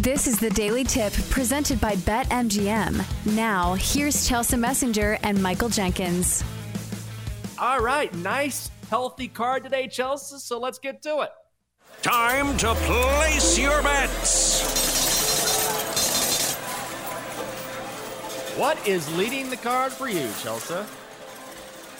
This is the Daily Tip presented by BetMGM. Now, here's Chelsea Messenger and Michael Jenkins. All right, nice, healthy card today, Chelsea. So let's get to it. Time to place your bets. What is leading the card for you, Chelsea?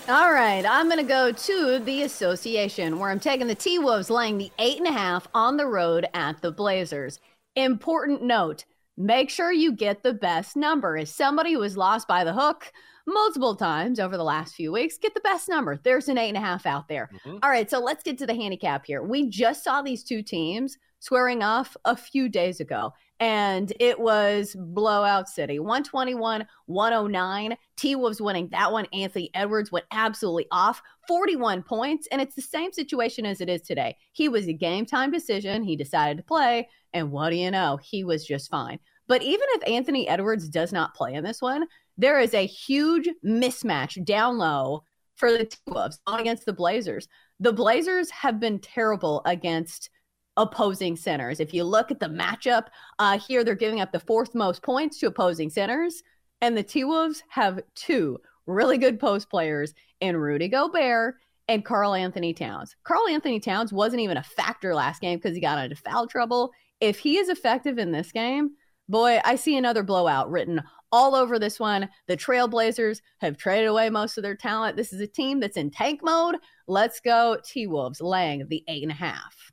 All right, I'm going to go to the association where I'm taking the T Wolves laying the eight and a half on the road at the Blazers. Important note make sure you get the best number. As somebody was lost by the hook multiple times over the last few weeks, get the best number. There's an eight and a half out there. Mm-hmm. All right, so let's get to the handicap here. We just saw these two teams squaring off a few days ago and it was blowout city 121 109 t wolves winning that one anthony edwards went absolutely off 41 points and it's the same situation as it is today he was a game time decision he decided to play and what do you know he was just fine but even if anthony edwards does not play in this one there is a huge mismatch down low for the t wolves on against the blazers the blazers have been terrible against opposing centers. If you look at the matchup uh, here, they're giving up the fourth most points to opposing centers, and the T Wolves have two really good post players in Rudy Gobert and Karl-Anthony Towns. Karl-Anthony Towns wasn't even a factor last game because he got into foul trouble. If he is effective in this game, boy, I see another blowout written all over this one. The Trailblazers have traded away most of their talent. This is a team that's in tank mode. Let's go T Wolves laying the eight and a half.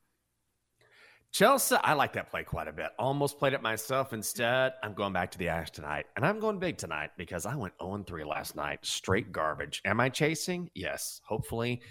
Chelsea, I like that play quite a bit. Almost played it myself. Instead, I'm going back to the Ash tonight. And I'm going big tonight because I went 0 3 last night. Straight garbage. Am I chasing? Yes. Hopefully,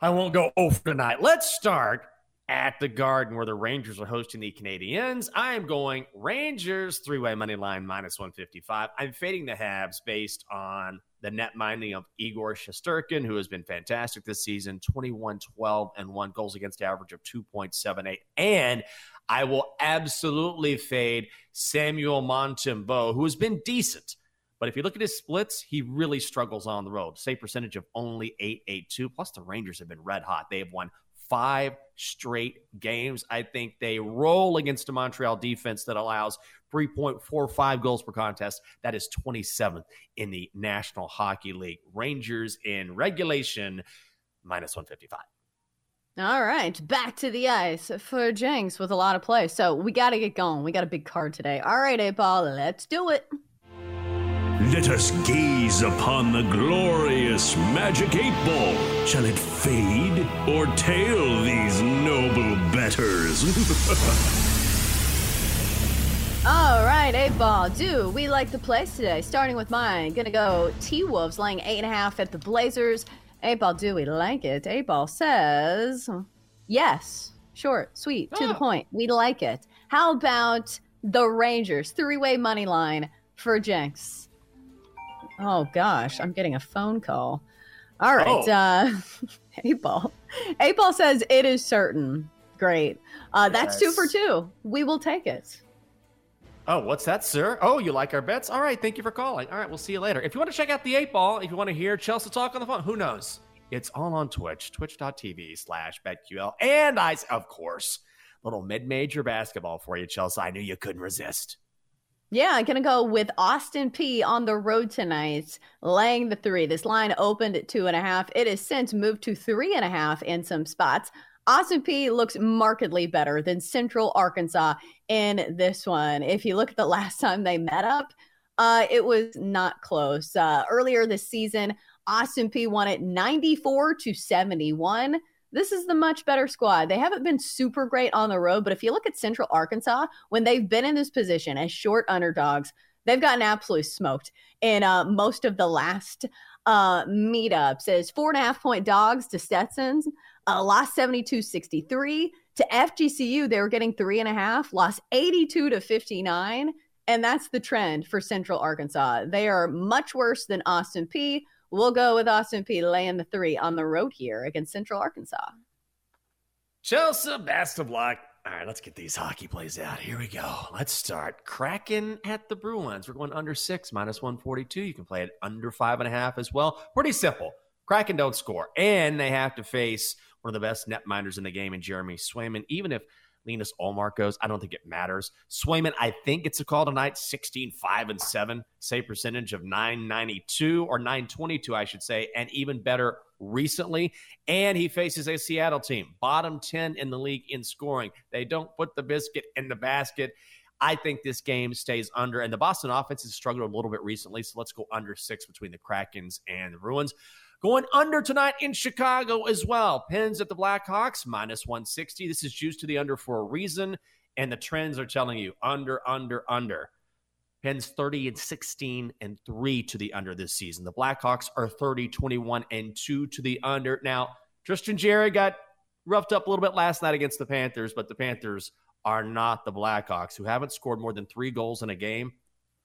I won't go oh over tonight. Let's start at the Garden where the Rangers are hosting the Canadiens. I am going Rangers three way money line minus 155. I'm fading the Habs based on the net minding of Igor Shesterkin, who has been fantastic this season 21 12 and 1 goals against average of 2.78. And I will absolutely fade Samuel Montembeault, who has been decent. But if you look at his splits, he really struggles on the road. Save percentage of only 882. Plus, the Rangers have been red hot. They have won five straight games. I think they roll against a Montreal defense that allows 3.45 goals per contest. That is 27th in the National Hockey League. Rangers in regulation, minus 155. All right, back to the ice for Jenks with a lot of play. So we got to get going. We got a big card today. All right, A ball, let's do it. Let us gaze upon the glorious magic eight ball. Shall it fade or tail these noble betters? All right, eight ball. Do we like the place today? Starting with mine, gonna go T Wolves laying eight and a half at the Blazers. Eight ball, do we like it? Eight ball says yes. Short, sweet, to oh. the point. We like it. How about the Rangers? Three way money line for Jenks. Oh gosh, I'm getting a phone call. All right, oh. uh, eight ball. Apol says it is certain. Great. Uh, that's two for two. We will take it. Oh, what's that, sir? Oh, you like our bets? All right, thank you for calling. All right, we'll see you later. If you want to check out the eight ball, if you want to hear Chelsea talk on the phone, who knows? It's all on Twitch, twitch.tv slash BetQL. And I, of course, little mid major basketball for you, Chelsea. I knew you couldn't resist. Yeah, I'm going to go with Austin Peay on the road tonight, laying the three. This line opened at two and a half. It has since moved to three and a half in some spots. Austin Peay looks markedly better than Central Arkansas in this one. If you look at the last time they met up, uh, it was not close. Uh, earlier this season, Austin P won it 94 to 71. This is the much better squad. They haven't been super great on the road, but if you look at Central Arkansas, when they've been in this position as short underdogs, they've gotten absolutely smoked in uh, most of the last uh, meetups as four and a half point dogs to Stetson's, uh, lost 72 63. To FGCU, they were getting three and a half, lost 82 to 59. And that's the trend for Central Arkansas. They are much worse than Austin Peay. We'll go with Austin Peay laying the three on the road here against Central Arkansas. Chelsea, luck. All right, let's get these hockey plays out. Here we go. Let's start. Kraken at the Bruins. We're going under six, minus 142. You can play it under five and a half as well. Pretty simple. Kraken don't score, and they have to face one of the best netminders in the game in Jeremy Swayman. Even if Linus Ullmark goes. I don't think it matters. Swayman, I think it's a call tonight, 16, 5, and 7. Save percentage of 992 or 922, I should say, and even better recently. And he faces a Seattle team, bottom 10 in the league in scoring. They don't put the biscuit in the basket. I think this game stays under, and the Boston offense has struggled a little bit recently. So let's go under six between the Krakens and the Bruins. Going under tonight in Chicago as well. Pens at the Blackhawks, minus 160. This is juiced to the under for a reason. And the trends are telling you under, under, under. Pens 30 and 16 and 3 to the under this season. The Blackhawks are 30, 21 and 2 to the under. Now, Tristan Jarry got roughed up a little bit last night against the Panthers, but the Panthers are not the Blackhawks, who haven't scored more than three goals in a game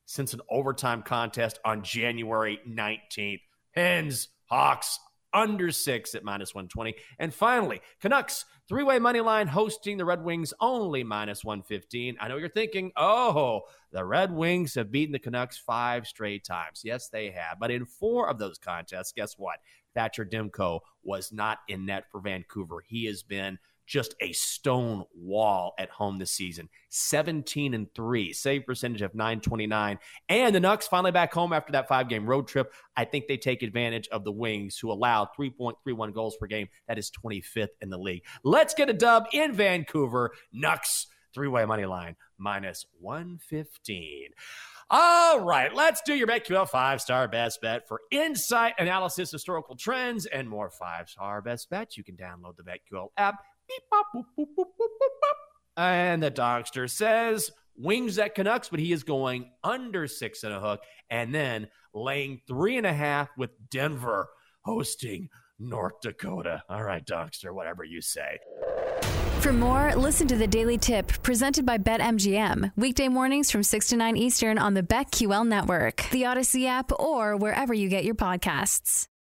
since an overtime contest on January 19th. Pens Hawks under six at minus 120. And finally, Canucks three way money line hosting the Red Wings only minus 115. I know you're thinking, oh, the Red Wings have beaten the Canucks five straight times. Yes, they have. But in four of those contests, guess what? Thatcher Demko was not in net for Vancouver. He has been just a stone wall at home this season. 17 and 3, save percentage of 929. And the Nucks finally back home after that five game road trip. I think they take advantage of the Wings, who allow 3.31 goals per game. That is 25th in the league. Let's get a dub in Vancouver. Nucks, three way money line, minus 115. All right, let's do your BetQL five star best bet for insight, analysis, historical trends, and more five star best bets. You can download the BetQL app And the Donkster says wings at Canucks, but he is going under six and a hook, and then laying three and a half with Denver hosting North Dakota. All right, Donkster, whatever you say. For more, listen to the Daily Tip presented by BetMGM. Weekday mornings from 6 to 9 Eastern on the BetQL network, the Odyssey app, or wherever you get your podcasts.